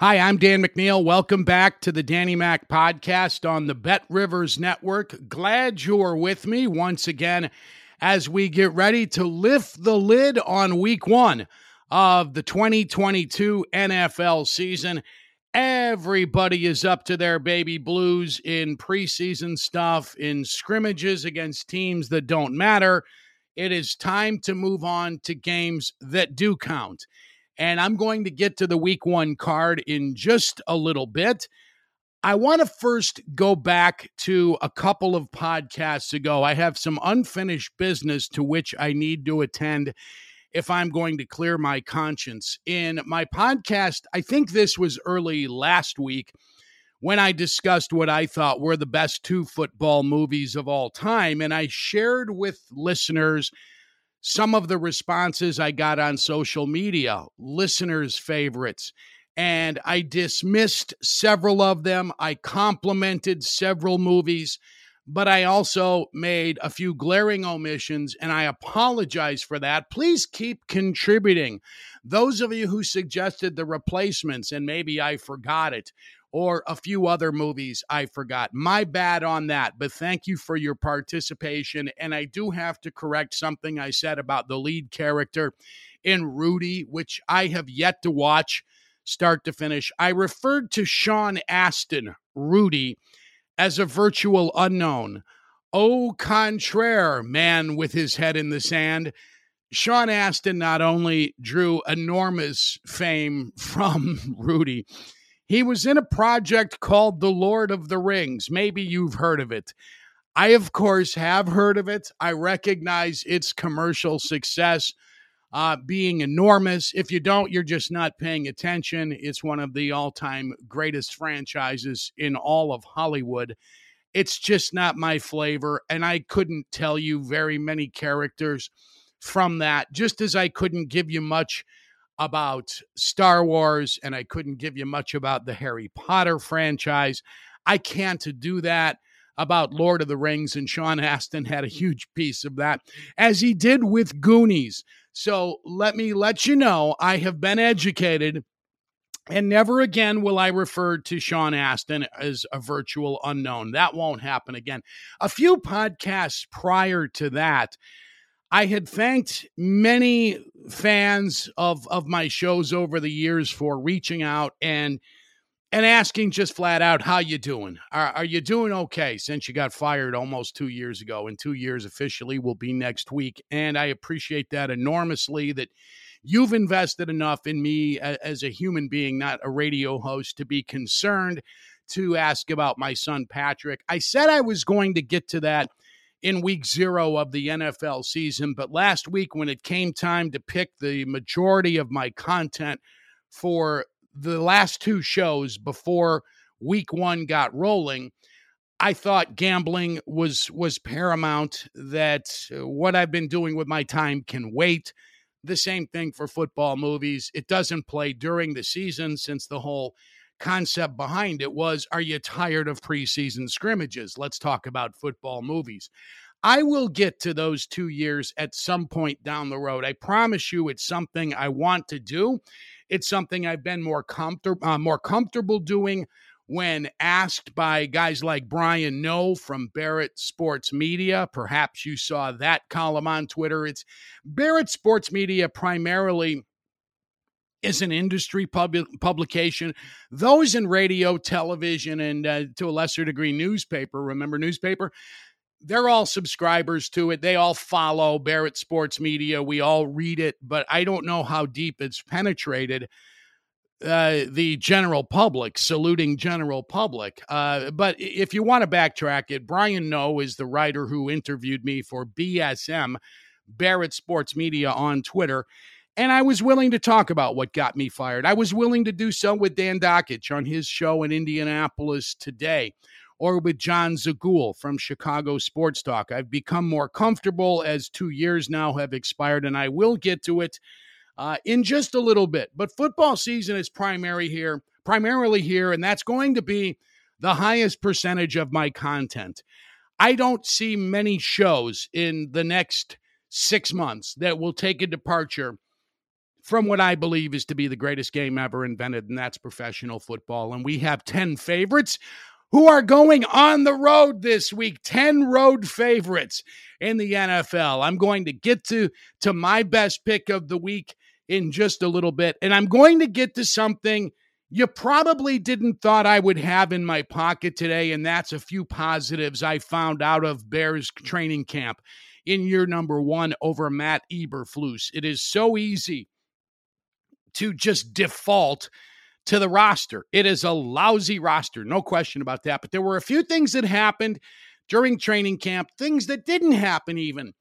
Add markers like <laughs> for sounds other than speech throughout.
Hi, I'm Dan McNeil. Welcome back to the Danny Mac podcast on the Bet Rivers Network. Glad you're with me once again as we get ready to lift the lid on week one of the 2022 NFL season. Everybody is up to their baby blues in preseason stuff, in scrimmages against teams that don't matter. It is time to move on to games that do count. And I'm going to get to the week one card in just a little bit. I want to first go back to a couple of podcasts ago. I have some unfinished business to which I need to attend if I'm going to clear my conscience. In my podcast, I think this was early last week when I discussed what I thought were the best two football movies of all time. And I shared with listeners some of the responses I got on social media, listeners' favorites, and I dismissed several of them. I complimented several movies, but I also made a few glaring omissions, and I apologize for that. Please keep contributing. Those of you who suggested the replacements, and maybe I forgot it, or a few other movies I forgot. My bad on that, but thank you for your participation. And I do have to correct something I said about the lead character in Rudy, which I have yet to watch start to finish. I referred to Sean Astin, Rudy, as a virtual unknown. Au contraire, man with his head in the sand. Sean Astin not only drew enormous fame <laughs> from Rudy, he was in a project called The Lord of the Rings. Maybe you've heard of it. I, of course, have heard of it. I recognize its commercial success uh, being enormous. If you don't, you're just not paying attention. It's one of the all time greatest franchises in all of Hollywood. It's just not my flavor. And I couldn't tell you very many characters from that, just as I couldn't give you much about Star Wars, and I couldn't give you much about the Harry Potter franchise. I can't do that about Lord of the Rings, and Sean Astin had a huge piece of that, as he did with Goonies. So let me let you know I have been educated. And never again will I refer to Sean Astin as a virtual unknown. That won't happen again. A few podcasts prior to that, I had thanked many fans of of my shows over the years for reaching out and and asking just flat out how you doing? Are, are you doing okay since you got fired almost two years ago? And two years officially will be next week. And i appreciate that enormously that you've invested enough in me as a human being not a radio host to be concerned to ask about my son patrick. I said i was going to get to that in week zero of the NFL season. But last week, when it came time to pick the majority of my content for the last two shows before week one got rolling, I thought gambling was was paramount. That uh, what I've been doing with my time can wait. The same thing for football movies. It doesn't play during the season since the whole concept behind it was Are you tired of preseason scrimmages? Let's talk about football movies. I will get to those two years at some point down the road. I promise you, it's something I want to do. It's something I've been more comfortable, uh, more comfortable doing when asked by guys like Brian Noe from Barrett Sports Media. Perhaps you saw that column on Twitter. It's Barrett Sports Media primarily is an industry pub- publication. Those in radio, television, and uh, to a lesser degree, newspaper. Remember newspaper? they're all subscribers to it. They all follow Barrett Sports Media. We all read it, but I don't know how deep it's penetrated uh, the general public, saluting general public. Uh, but if you want to backtrack it, Brian Noe is the writer who interviewed me for BSM, Barrett Sports Media on Twitter. And I was willing to talk about what got me fired. I was willing to do so with Dan Dakich on his show in Indianapolis today or with John Zagul from Chicago Sports Talk. I've become more comfortable as two years now have expired, and I will get to it uh, in just a little bit. But football season is primary here, primarily here, and that's going to be the highest percentage of my content. I don't see many shows in the next six months that will take a departure from what I believe is to be the greatest game ever invented, and that's professional football. And we have 10 favorites who are going on the road this week 10 road favorites in the NFL. I'm going to get to to my best pick of the week in just a little bit and I'm going to get to something you probably didn't thought I would have in my pocket today and that's a few positives I found out of Bears training camp in year number 1 over Matt Eberflus. It is so easy to just default to the roster. It is a lousy roster, no question about that. But there were a few things that happened during training camp, things that didn't happen even.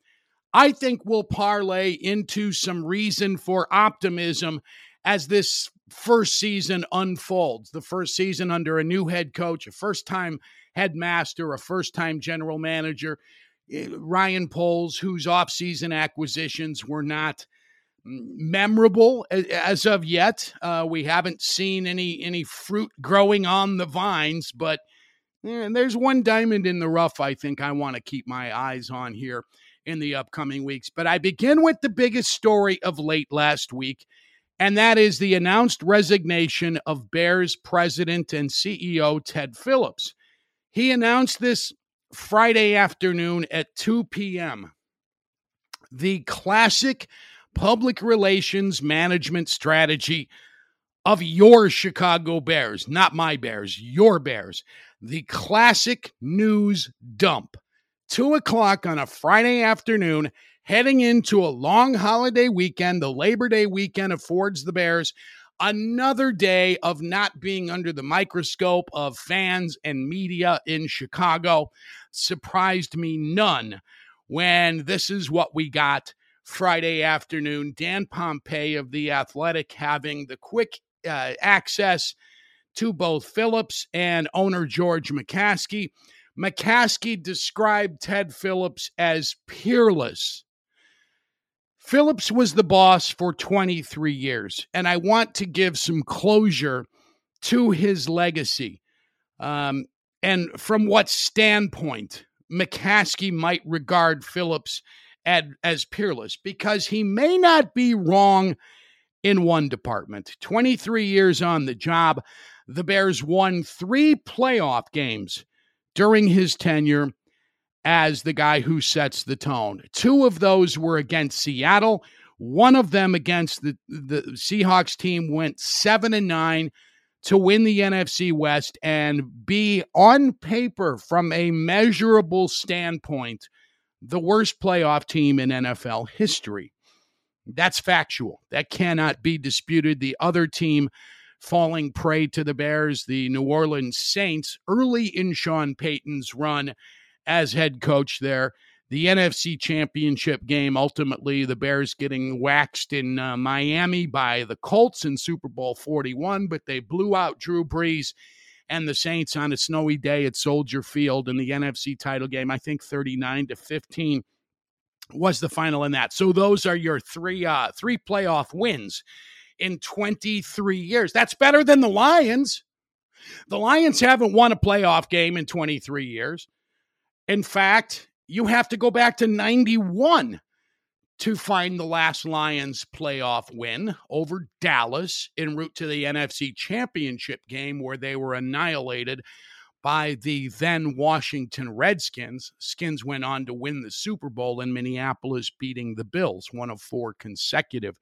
I think will parlay into some reason for optimism as this first season unfolds. The first season under a new head coach, a first time headmaster, a first time general manager. Eh, Ryan Poles, whose offseason acquisitions were not memorable as of yet. Uh, we haven't seen any any fruit growing on the vines, but yeah, there's one diamond in the rough. I think I want to keep my eyes on here in the upcoming weeks. But I begin with the biggest story of late last week, and that is the announced resignation of Bears president and CEO Ted Phillips. He announced this Friday afternoon at 2 p.m. The classic public relations management strategy of your Chicago Bears, not my Bears, your Bears. The classic news dump. Two o'clock on a Friday afternoon, heading into a long holiday weekend. The Labor Day weekend affords the Bears another day of not being under the microscope of fans and media in Chicago. Surprised me none when this is what we got Friday afternoon. Dan Pompei of The Athletic having the quick uh, access to both Phillips and owner George McCaskey. McCaskey described Ted Phillips as peerless. Phillips was the boss for 23 years, and I want to give some closure to his legacy. Um, and from what standpoint McCaskey might regard Phillips ad, as peerless because he may not be wrong in one department. 23 years on the job, the Bears won three playoff games during his tenure as the guy who sets the tone. Two of those were against Seattle. One of them against the, the Seahawks team went seven and nine to win the NFC West and be on paper from a measurable standpoint the worst playoff team in NFL history. That's factual. That cannot be disputed. The other team falling prey to the Bears, the New Orleans Saints, early in Sean Payton's run as head coach there. The NFC Championship game, ultimately, the Bears getting waxed in uh, Miami by the Colts in Super Bowl 41, but they blew out Drew Brees and the Saints on a snowy day at Soldier Field in the NFC title game. I think 39 to 15 was the final in that. So those are your three uh three playoff wins in 23 years. That's better than the Lions. The Lions haven't won a playoff game in 23 years. In fact, you have to go back to 91 to find the last Lions playoff win over Dallas en route to the NFC Championship game, where they were annihilated by the then Washington Redskins. Skins went on to win the Super Bowl in Minneapolis, beating the Bills, one of four consecutive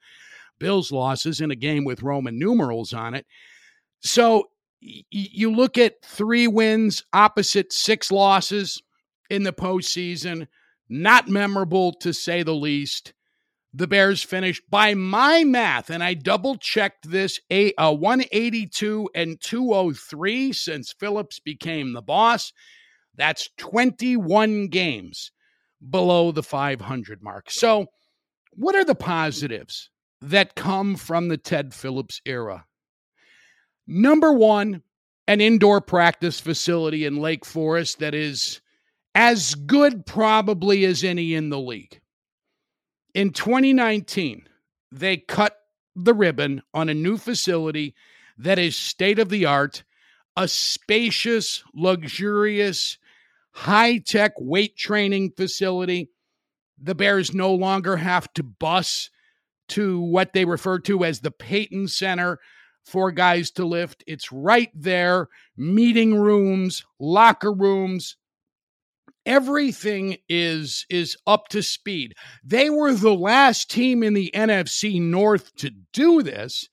Bills losses in a game with Roman numerals on it. So y- you look at three wins opposite six losses in the postseason. Not memorable to say the least. The Bears finished by my math, and I double checked this a, uh, a 182 and 203 since Phillips became the boss. That's 21 games below the 500 mark. So, what are the positives that come from the Ted Phillips era? Number one, an indoor practice facility in Lake Forest that is as good probably as any in the league. In 2019, they cut the ribbon on a new facility that is state of the art, a spacious, luxurious, high tech weight training facility. The Bears no longer have to bus to what they refer to as the Payton Center for guys to lift. It's right there, meeting rooms, locker rooms, everything is is up to speed. They were the last team in the NFC North to do this,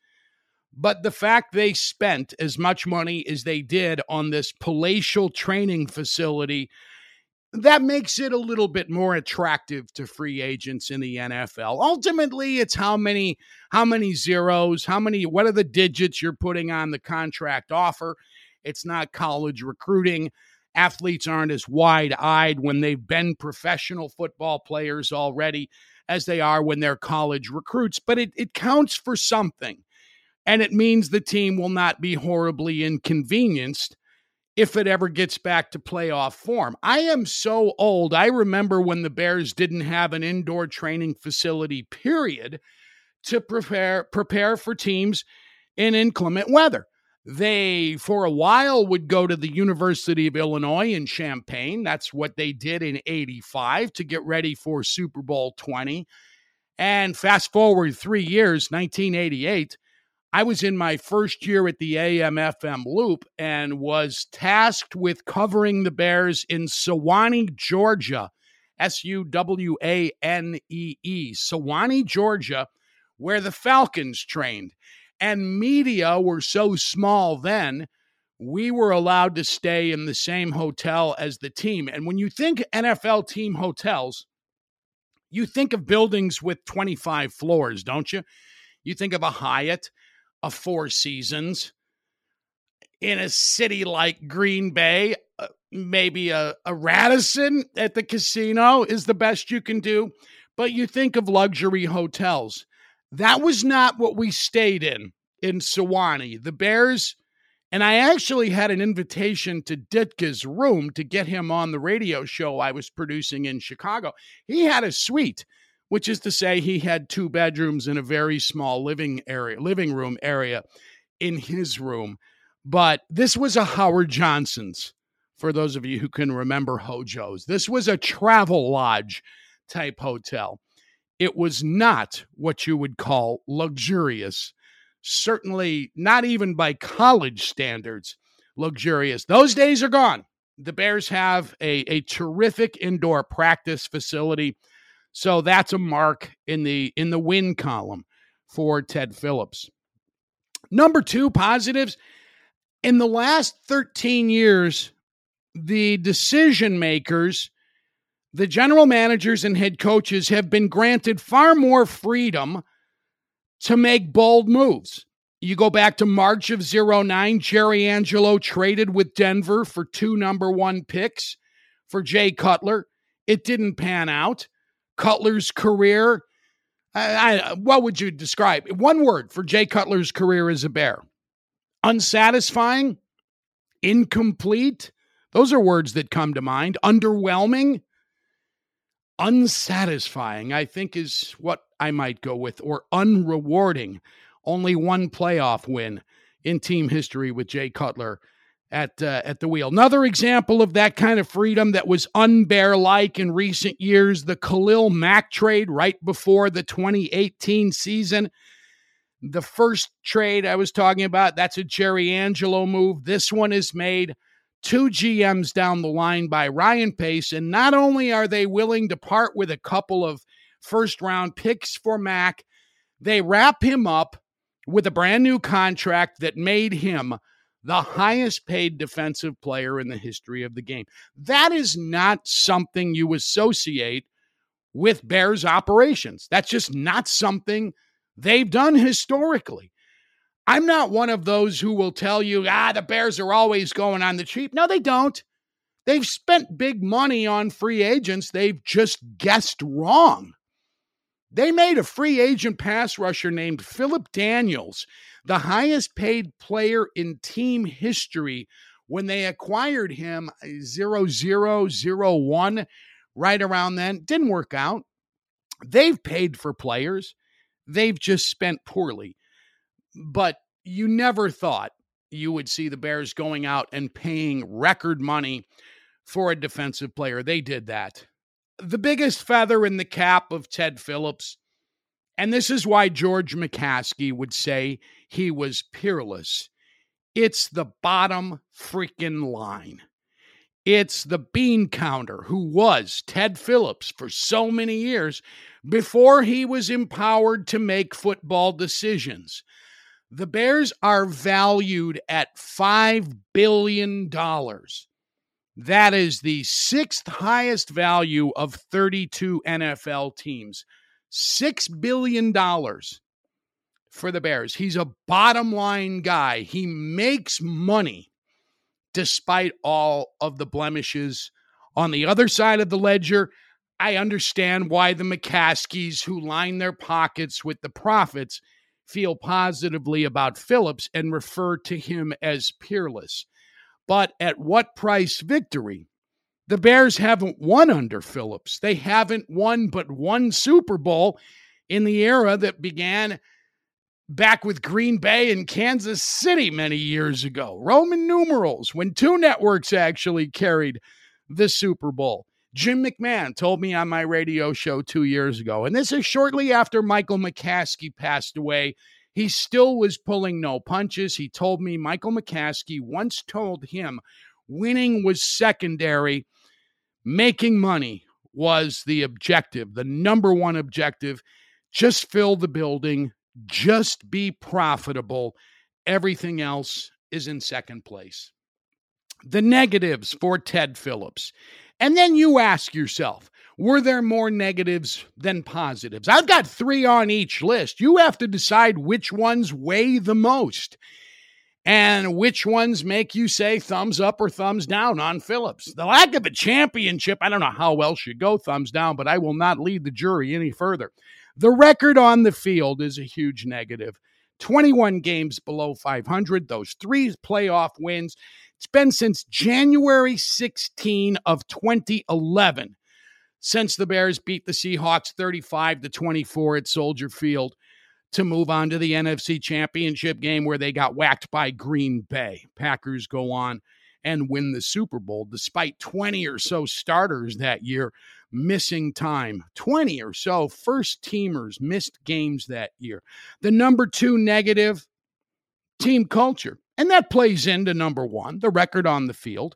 but the fact they spent as much money as they did on this palatial training facility that makes it a little bit more attractive to free agents in the NFL. Ultimately, it's how many how many zeros, how many what are the digits you're putting on the contract offer. It's not college recruiting. Athletes aren't as wide-eyed when they've been professional football players already as they are when they're college recruits, but it, it counts for something. And it means the team will not be horribly inconvenienced if it ever gets back to playoff form. I am so old. I remember when the Bears didn't have an indoor training facility, period, to prepare prepare for teams in inclement weather. They, for a while, would go to the University of Illinois in Champaign. That's what they did in 85 to get ready for Super Bowl 20. And fast forward three years, 1988, I was in my first year at the AM/FM Loop and was tasked with covering the Bears in Suwanee, Georgia, S U W A N E E, Suwanee, Georgia, where the Falcons trained. And media were so small then, we were allowed to stay in the same hotel as the team. And when you think NFL team hotels, you think of buildings with 25 floors, don't you? You think of a Hyatt a Four Seasons in a city like Green Bay. Uh, maybe a, a Radisson at the casino is the best you can do. But you think of luxury hotels. That was not what we stayed in in Suwanee. The Bears, and I actually had an invitation to Ditka's room to get him on the radio show I was producing in Chicago. He had a suite which is to say he had two bedrooms and a very small living area, living room area in his room. But this was a Howard Johnson's, for those of you who can remember Hojo's. This was a travel lodge type hotel. It was not what you would call luxurious, certainly not even by college standards luxurious. Those days are gone. The Bears have a, a terrific indoor practice facility so that's a mark in the in the win column for Ted Phillips. Number 2 positives in the last 13 years the decision makers the general managers and head coaches have been granted far more freedom to make bold moves. You go back to March of 09, Jerry Angelo traded with Denver for two number one picks for Jay Cutler. It didn't pan out. Cutler's career. I, I, what would you describe? One word for Jay Cutler's career as a Bear unsatisfying, incomplete. Those are words that come to mind. Underwhelming, unsatisfying, I think is what I might go with, or unrewarding. Only one playoff win in team history with Jay Cutler at uh, at the wheel. Another example of that kind of freedom that was unbear like in recent years, the Khalil Mack trade right before the 2018 season. The first trade I was talking about, that's a Jerry Angelo move. This one is made two GMs down the line by Ryan Pace. And not only are they willing to part with a couple of first round picks for Mack, they wrap him up with a brand new contract that made him the highest paid defensive player in the history of the game. That is not something you associate with Bears operations. That's just not something they've done historically. I'm not one of those who will tell you, ah, the Bears are always going on the cheap. No, they don't. They've spent big money on free agents. They've just guessed wrong. They made a free agent pass rusher named Phillip Daniels, the highest paid player in team history when they acquired him 0001 right around then. Didn't work out. They've paid for players, they've just spent poorly. But you never thought you would see the Bears going out and paying record money for a defensive player. They did that. The biggest feather in the cap of Ted Phillips, and this is why George McCaskey would say he was peerless. It's the bottom freaking line. It's the bean counter who was Ted Phillips for so many years before he was empowered to make football decisions. The Bears are valued at $5 billion. That is the sixth highest value of 32 NFL teams. $6 billion for the Bears. He's a bottom line guy. He makes money despite all of the blemishes. On the other side of the ledger, I understand why the McCaskeys, who line their pockets with the profits, feel positively about Phillips and refer to him as peerless. But at what price victory? The Bears haven't won under Phillips. They haven't won but one Super Bowl in the era that began back with Green Bay and Kansas City many years ago. Roman numerals when two networks actually carried the Super Bowl. Jim McMahon told me on my radio show two years ago, and this is shortly after Michael McCaskey passed away he still was pulling no punches. He told me Michael McCaskey once told him winning was secondary, making money was the objective, the number one objective. Just fill the building, just be profitable. Everything else is in second place. The negatives for Ted Phillips. And then you ask yourself, were there more negatives than positives? I've got three on each list. You have to decide which ones weigh the most and which ones make you say thumbs up or thumbs down on Phillips. The lack of a championship, I don't know how well should go thumbs down, but I will not lead the jury any further. The record on the field is a huge negative. 21 games below 500, those three playoff wins. It's been since January 16 of 2011 since the Bears beat the Seahawks 35 to 24 at Soldier Field to move on to the NFC Championship game where they got whacked by Green Bay. Packers go on and win the Super Bowl despite 20 or so starters that year missing time. 20 or so first teamers missed games that year. The number 2 negative team culture. And that plays into number 1, the record on the field.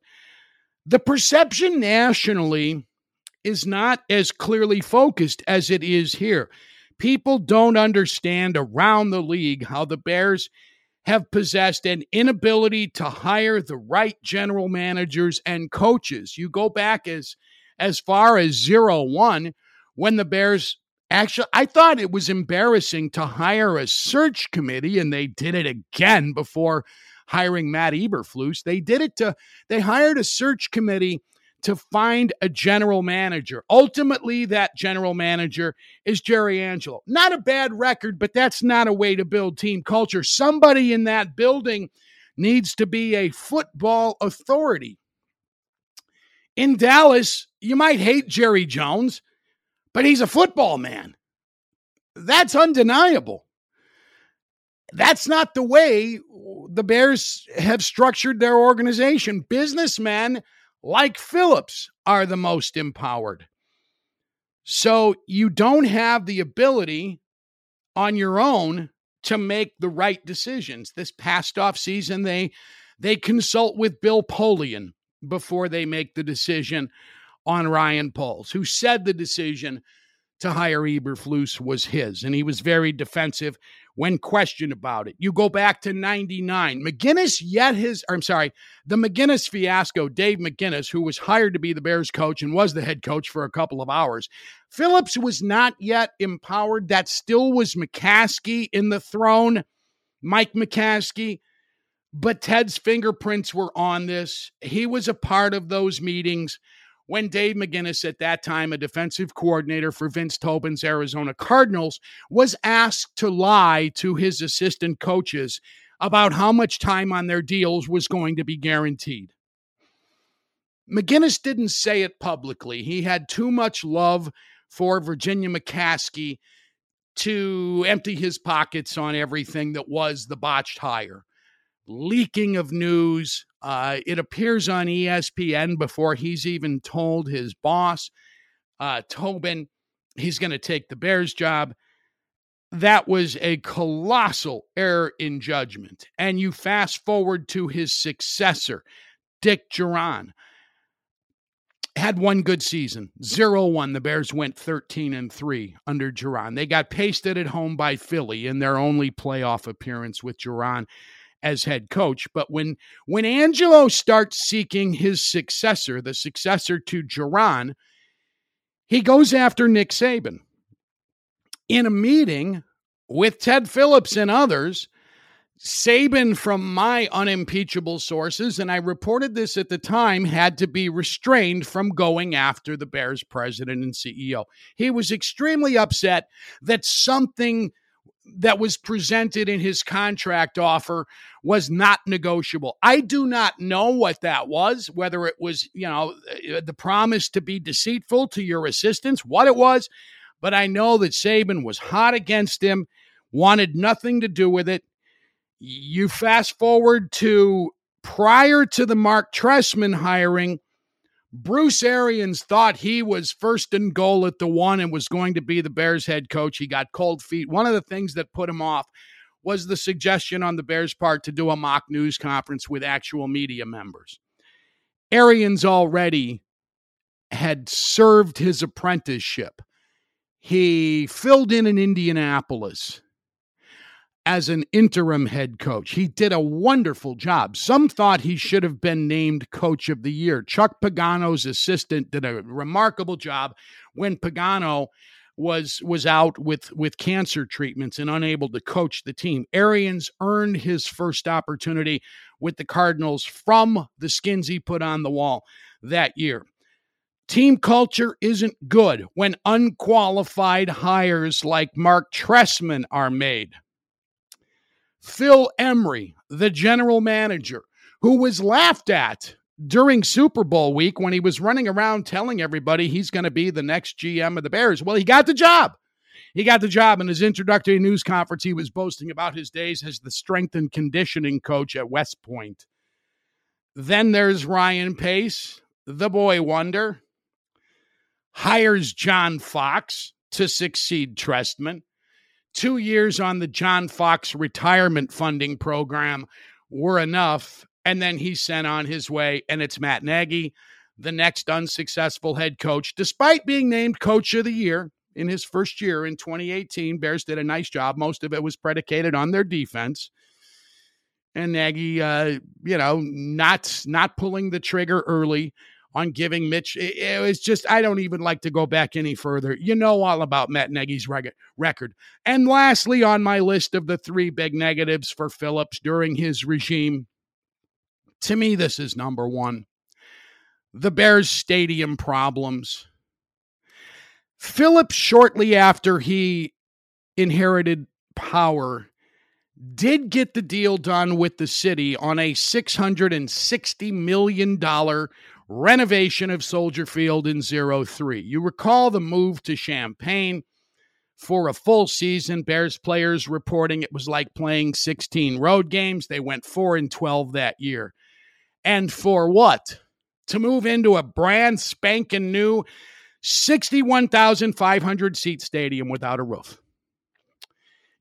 The perception nationally is not as clearly focused as it is here. People don't understand around the league how the Bears have possessed an inability to hire the right general managers and coaches. You go back as as far as zero one when the Bears actually I thought it was embarrassing to hire a search committee, and they did it again before hiring Matt Eberflus. They did it to they hired a search committee to find a general manager. Ultimately, that general manager is Jerry Angelo. Not a bad record, but that's not a way to build team culture. Somebody in that building needs to be a football authority. In Dallas, you might hate Jerry Jones, but he's a football man. That's undeniable. That's not the way the Bears have structured their organization. Businessmen like Phillips, are the most empowered. So you don't have the ability on your own to make the right decisions. This past off season, they they consult with Bill Polian before they make the decision on Ryan Poles, who said the decision to hire Eberflus was his, and he was very defensive when questioned about it. You go back to 99. McGinnis yet his, I'm sorry, the McGinnis fiasco, Dave McGinnis, who was hired to be the Bears coach and was the head coach for a couple of hours. Phillips was not yet empowered. That still was McCaskey in the throne, Mike McCaskey. But Ted's fingerprints were on this. He was a part of those meetings when Dave McGinnis, at that time a defensive coordinator for Vince Tobin's Arizona Cardinals, was asked to lie to his assistant coaches about how much time on their deals was going to be guaranteed. McGinnis didn't say it publicly. He had too much love for Virginia McCaskey to empty his pockets on everything that was the botched hire. Leaking of news, uh, it appears on ESPN before he's even told his boss, uh, Tobin, he's going to take the Bears job. That was a colossal error in judgment. And you fast forward to his successor, Dick Jauron. Had one good season, 0 1. The Bears went 13 and 3 under Jauron. They got pasted at home by Philly in their only playoff appearance with Jauron as head coach. But when when Angelo starts seeking his successor, the successor to Jauron, he goes after Nick Saban. In a meeting with Ted Phillips and others, Saban, from my unimpeachable sources, and I reported this at the time, had to be restrained from going after the Bears president and CEO. He was extremely upset that something that was presented in his contract offer was not negotiable. I do not know what that was, whether it was, you know, uh, the promise to be deceitful to your assistants, what it was, but I know that Saban was hot against him, wanted nothing to do with it. You fast forward to prior to the Mark Trestman hiring, Bruce Arians thought he was first and goal at the one and was going to be the Bears head coach. He got cold feet. One of the things that put him off was the suggestion on the Bears' part to do a mock news conference with actual media members. Arians already had served his apprenticeship. He filled in in Indianapolis as an interim head coach. He did a wonderful job. Some thought he should have been named coach of the year. Chuck Pagano's assistant did a remarkable job when Pagano was was out with with cancer treatments and unable to coach the team. Arians earned his first opportunity with the Cardinals from the skins he put on the wall that year. Team culture isn't good when unqualified hires like Mark Trestman are made. Phil Emery, the general manager, who was laughed at during Super Bowl week when he was running around telling everybody he's going to be the next GM of the Bears. Well, he got the job. He got the job in his introductory news conference. He was boasting about his days as the strength and conditioning coach at West Point. Then there's Ryan Pace, the boy wonder, hires John Fox to succeed Trestman two years on the John Fox retirement funding program were enough. And then he's sent on his way, and it's Matt Nagy, the next unsuccessful head coach, despite being named coach of the year in his first year in 2018. Bears did a nice job. Most of it was predicated on their defense. And Nagy, uh, you know, not not pulling the trigger early on giving Mitch. It, it, was just, I don't even like to go back any further. You know all about Matt Nagy's reg- record. And lastly, on my list of the three big negatives for Phillips during his regime, to me, this is number one the Bears' stadium problems. Phillips, shortly after he inherited power, did get the deal done with the city on a $660 million renovation of Soldier Field in 03. You recall the move to Champaign for a full season. Bears players reporting it was like playing 16 road games. They went 4 and 12 that year. And for what? To move into a brand spanking new 61,500 seat stadium without a roof.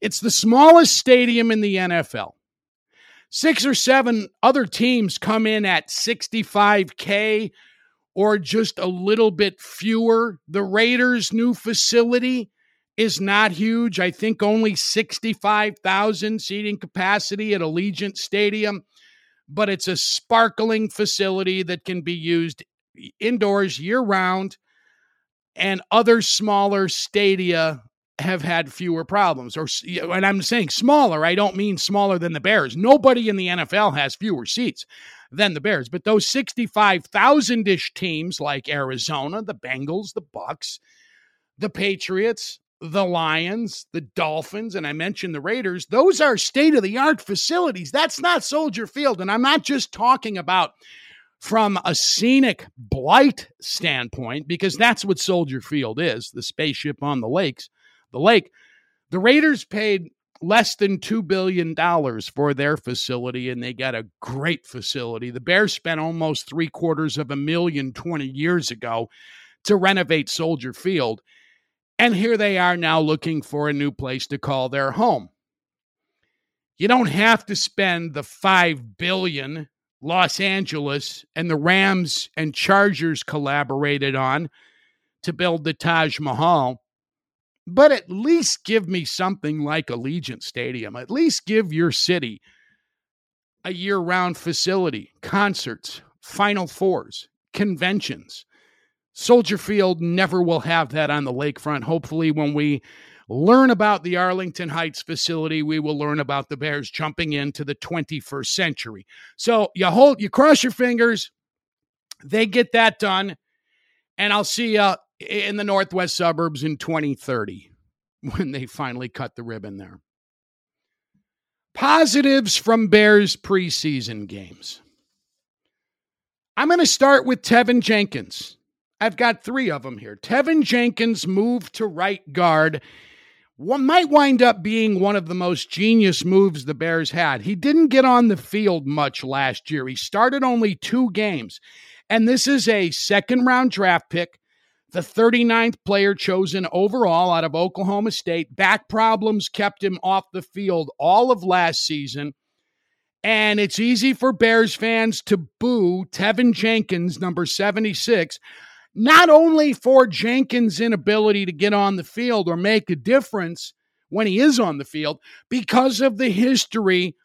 It's the smallest stadium in the NFL. Six or seven other teams come in at 65K or just a little bit fewer. The Raiders' new facility is not huge. I think only 65,000 seating capacity at Allegiant Stadium, but it's a sparkling facility that can be used indoors year round. And other smaller stadia have had fewer problems. Or, and I'm saying smaller, I don't mean smaller than the Bears. Nobody in the NFL has fewer seats than the Bears, but those 65,000 ish teams like Arizona, the Bengals, the Bucks, the Patriots, the Lions, the Dolphins, and I mentioned the Raiders, those are state of the art facilities. That's not Soldier Field. And I'm not just talking about from a scenic blight standpoint, because that's what Soldier Field is the spaceship on the lakes, the lake. The Raiders paid less than $2 billion for their facility, and they got a great facility. The Bears spent almost three quarters of a million 20 years ago to renovate Soldier Field. And here they are now looking for a new place to call their home. You don't have to spend the 5 billion Los Angeles and the Rams and Chargers collaborated on to build the Taj Mahal. But at least give me something like Allegiant Stadium. At least give your city a year round facility, concerts, Final Fours, conventions. Soldier Field never will have that on the lakefront. Hopefully, when we learn about the Arlington Heights facility, we will learn about the Bears jumping into the 21st century. So you hold, you cross your fingers, they get that done, and I'll see you in the northwest suburbs in 2030 <laughs> when they finally cut the ribbon there. Positives from Bears preseason games. I'm going to start with Teven Jenkins. I've got three of them here. Teven Jenkins moved to right guard. What might wind up being one of the most genius moves the Bears had. He didn't get on the field much last year. He started only two games. And this is a second round draft pick, the 39th player chosen overall out of Oklahoma State. Back problems kept him off the field all of last season. And it's easy for Bears fans to boo Teven Jenkins, number 76, not only for Jenkins' inability to get on the field or make a difference when he is on the field, because of the history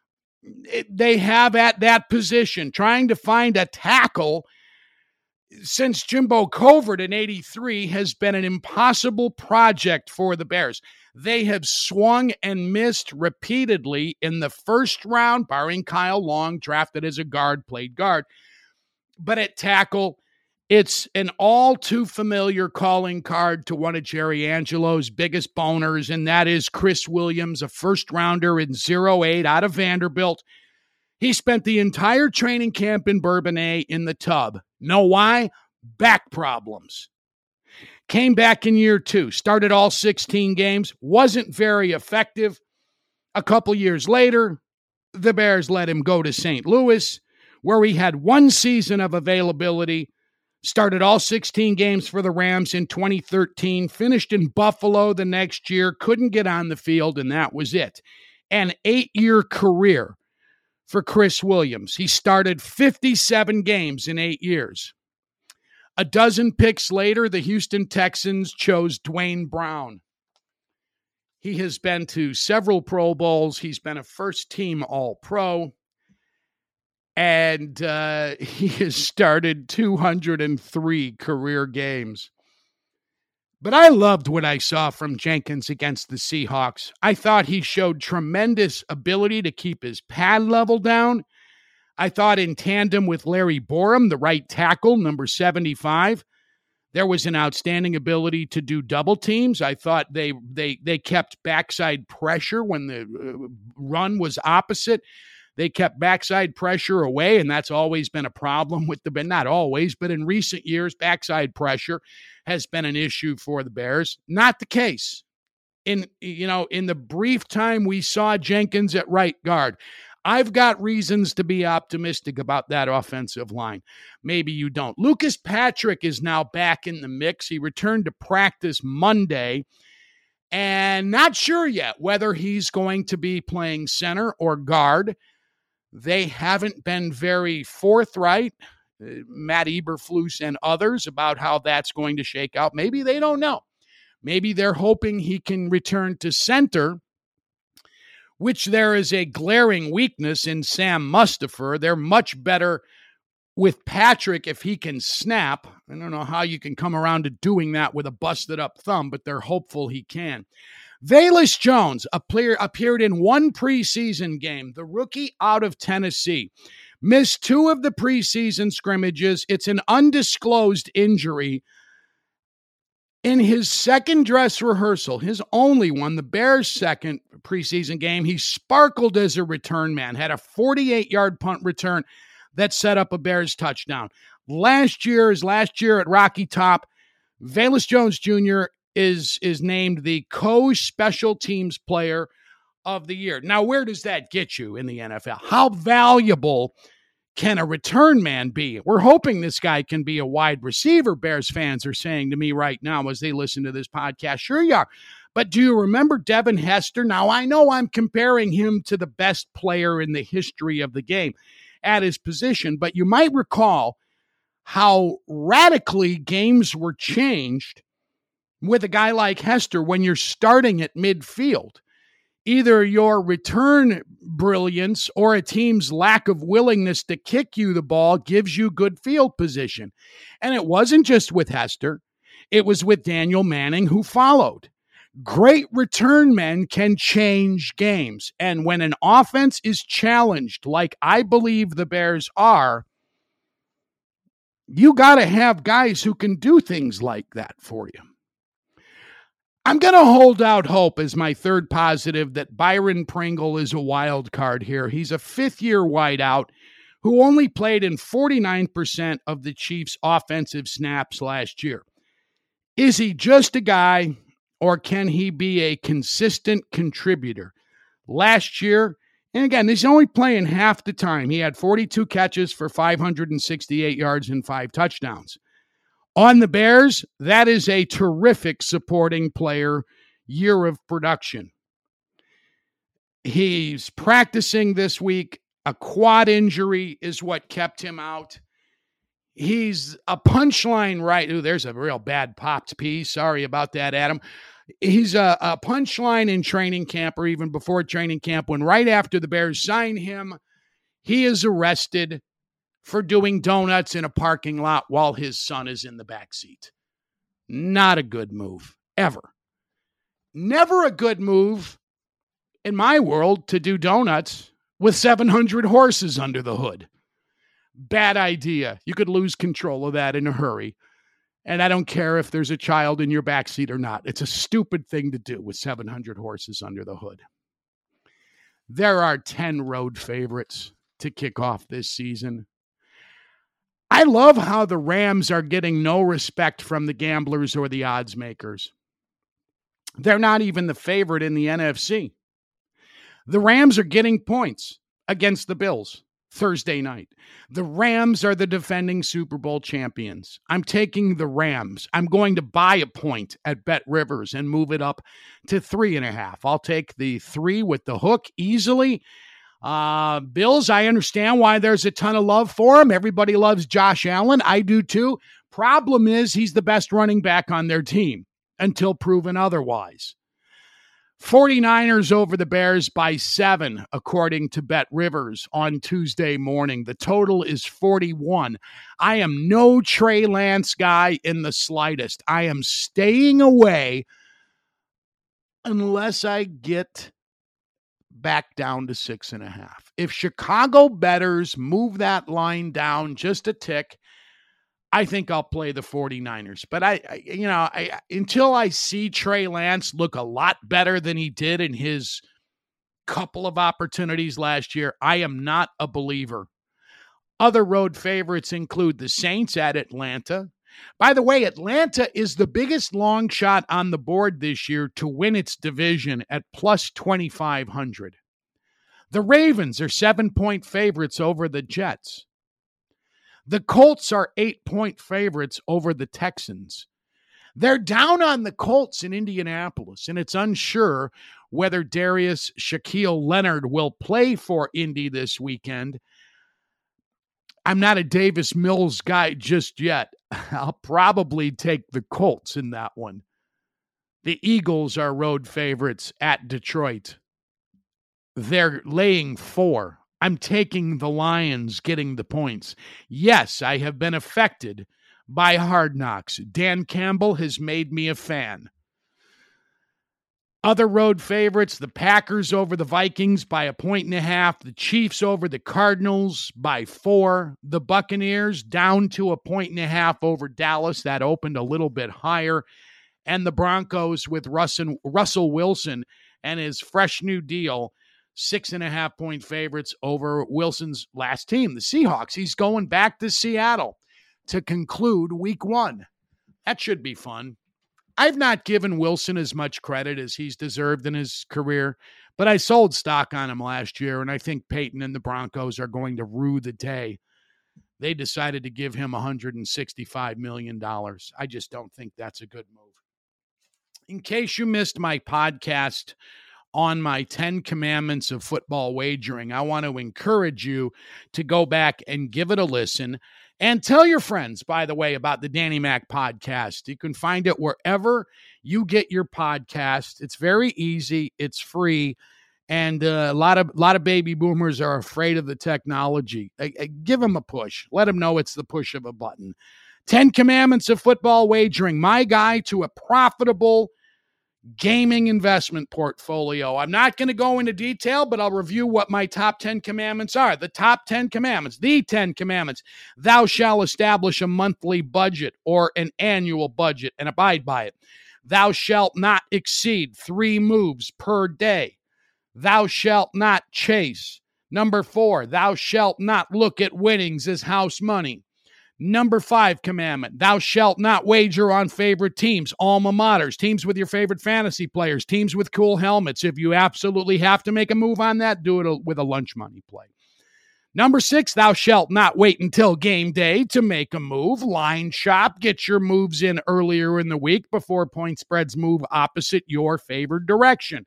they have at that position, trying to find a tackle since Jimbo Covert in 83 has been an impossible project for the Bears. They have swung and missed repeatedly in the first round, barring Kyle Long, drafted as a guard, played guard. But at tackle, it's an all too familiar calling card to one of Jerry Angelo's biggest boners, and that is Chris Williams, a first rounder in 08 out of Vanderbilt. He spent the entire training camp in Bourbonnais in the tub. Know why? Back problems. Came back in year two, started all 16 games, wasn't very effective. A couple years later, the Bears let him go to St. Louis, where he had one season of availability started all 16 games for the Rams in 2013, finished in Buffalo the next year, couldn't get on the field, and that was it. An eight year career for Chris Williams. He started 57 games in eight years. A dozen picks later, the Houston Texans chose Duane Brown. He has been to several Pro Bowls. He's been a first team All Pro and uh, <laughs> he has started 203 career games. But I loved what I saw from Jenkins against the Seahawks. I thought he showed tremendous ability to keep his pad level down. I thought, in tandem with Larry Borom, the right tackle, number 75, there was an outstanding ability to do double teams. I thought they they they kept backside pressure when the uh, run was opposite. They kept backside pressure away, and that's always been a problem with the but not always, but in recent years, backside pressure has been an issue for the Bears. Not the case. In you know, in the brief time we saw Jenkins at right guard, I've got reasons to be optimistic about that offensive line. Maybe you don't. Lucas Patrick is now back in the mix. He returned to practice Monday and not sure yet whether he's going to be playing center or guard. They haven't been very forthright, uh, Matt Eberflus and others, about how that's going to shake out. Maybe they don't know. Maybe they're hoping he can return to center, which there is a glaring weakness in Sam Mustipher. They're much better with Patrick if he can snap. I don't know how you can come around to doing that with a busted up thumb, but they're hopeful he can. Velus Jones appear, appeared in one preseason game, the rookie out of Tennessee. Missed two of the preseason scrimmages. It's an undisclosed injury. In his second dress rehearsal, his only one, the Bears' second preseason game, he sparkled as a return man, had a 48 yard punt return that set up a Bears touchdown. Last year, his last year at Rocky Top, Velus Jones Jr. is is named the co special teams player of the year. Now, where does that get you in the NFL? How valuable can a return man be? We're hoping this guy can be a wide receiver, Bears fans are saying to me right now as they listen to this podcast. Sure, you are. But do you remember Devin Hester? Now, I know I'm comparing him to the best player in the history of the game at his position, but you might recall how radically games were changed with a guy like Hester when you're starting at midfield. Either your return brilliance or a team's lack of willingness to kick you the ball gives you good field position. And it wasn't just with Hester, it was with Danieal Manning who followed. Great return men can change games. And when an offense is challenged, like I believe the Bears are, you got to have guys who can do things like that for you. I'm going to hold out hope as my third positive that Byron Pringle is a wild card here. He's a fifth year wideout who only played in 49% of the Chiefs' offensive snaps last year. Is he just a guy or can he be a consistent contributor? Last year, and again, he's only playing half the time. He had 42 catches for 568 yards and five touchdowns. On the Bears, that is a terrific supporting player year of production. He's practicing this week. A quad injury is what kept him out. He's a punchline right. Ooh, there's a real bad popped piece. Sorry about that, Adam he's a, a punchline in training camp or even before training camp when right after the Bears sign him, he is arrested for doing donuts in a parking lot while his son is in the back seat. Not a good move, ever. Never a good move in my world to do donuts with 700 horses under the hood. Bad idea. You could lose control of that in a hurry. And I don't care if there's a child in your backseat or not. It's a stupid thing to do with 700 horses under the hood. There are 10 road favorites to kick off this season. I love how the Rams are getting no respect from the gamblers or the odds makers. They're not even the favorite in the NFC. The Rams are getting points against the Bills. Thursday night. The Rams are the defending Super Bowl champions. I'm taking the Rams. I'm going to buy a point at Bet Rivers and move it up to three and a half. I'll take the three with the hook easily. Uh, Bills, I understand why there's a ton of love for him. Everybody loves Josh Allen. I do too. Problem is, he's the best running back on their team until proven otherwise. 49ers over the Bears by seven, according to Bet Rivers on Tuesday morning. The total is 41. I am no Trey Lance guy in the slightest. I am staying away unless I get back down to six and a half. If Chicago betters move that line down just a tick, I think I'll play the 49ers. But I, I, you know, I until I see Trey Lance look a lot better than he did in his couple of opportunities last year, I am not a believer. Other road favorites include the Saints at Atlanta. By the way, Atlanta is the biggest long shot on the board this year to win its division at plus 2,500. The Ravens are seven point favorites over the Jets. The Colts are eight point favorites over the Texans. They're down on the Colts in Indianapolis, and it's unsure whether Darius Shaquille Leonard will play for Indy this weekend. I'm not a Davis Mills guy just yet. <laughs> I'll probably take the Colts in that one. The Eagles are road favorites at Detroit. They're laying four. I'm taking the Lions getting the points. Yes, I have been affected by hard knocks. Dan Campbell has made me a fan. Other road favorites the Packers over the Vikings by a point and a half, the Chiefs over the Cardinals by four, the Buccaneers down to a point and a half over Dallas, that opened a little bit higher, and the Broncos with Russell, Wilson and his fresh new deal, six and a half point favorites over Wilson's last team, the Seahawks. He's going back to Seattle to conclude week one. That should be fun. I've not given Wilson as much credit as he's deserved in his career, but I sold stock on him last year, and I think Peyton and the Broncos are going to rue the day they decided to give him $165 million. I just don't think that's a good move. In case you missed my podcast on my 10 commandments of football wagering, I want to encourage you to go back and give it a listen. And tell your friends, by the way, about the Danny Mac podcast. You can find it wherever you get your podcast. It's very easy, it's free. And uh, a lot of a lot of baby boomers are afraid of the technology. I, I give them a push. Let them know it's the push of a button. Ten Commandments of Football Wagering, my guide to a profitable gaming investment portfolio. I'm not going to go into detail, but I'll review what my top 10 commandments are. The top 10 commandments, the 10 commandments. Thou shalt establish a monthly budget or an annual budget and abide by it. Thou shalt not exceed three moves per day. Thou shalt not chase. Number four, thou shalt not look at winnings as house money. Number five commandment Thou shalt not wager on favorite teams, alma maters, teams with your favorite fantasy players, teams with cool helmets. If you absolutely have to make a move on that, do it with a lunch money play. Number six, thou shalt not wait until game day to make a move. Line shop, get your moves in earlier in the week before point spreads move opposite your favored direction.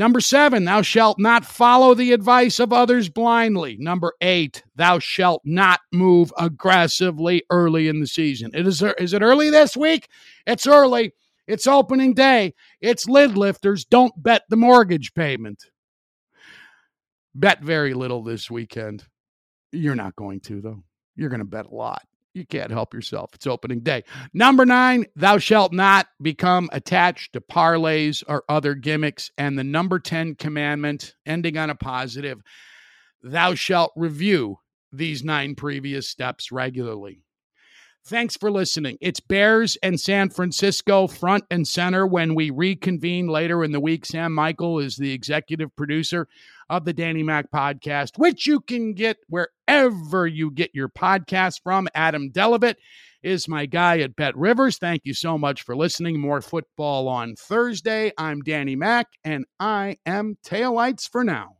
Number seven, thou shalt not follow the advice of others blindly. Number eight, thou shalt not move aggressively early in the season. It is, is it early this week? It's early. It's opening day. It's lid lifters. Don't bet the mortgage payment. Bet very little this weekend. You're not going to, though. You're going to bet a lot you can't help yourself. It's opening day. Number nine, thou shalt not become attached to parlays or other gimmicks. And the number 10 commandment, ending on a positive, thou shalt review these nine previous steps regularly. Thanks for listening. It's Bears and San Francisco front and center when we reconvene later in the week. Sam Michael is the executive producer of the Danny Mac podcast, which you can get wherever you get your podcast from. Adam Delavitt is my guy at Bet Rivers. Thank you so much for listening. More football on Thursday. I'm Danny Mac, and I am Taillights for now.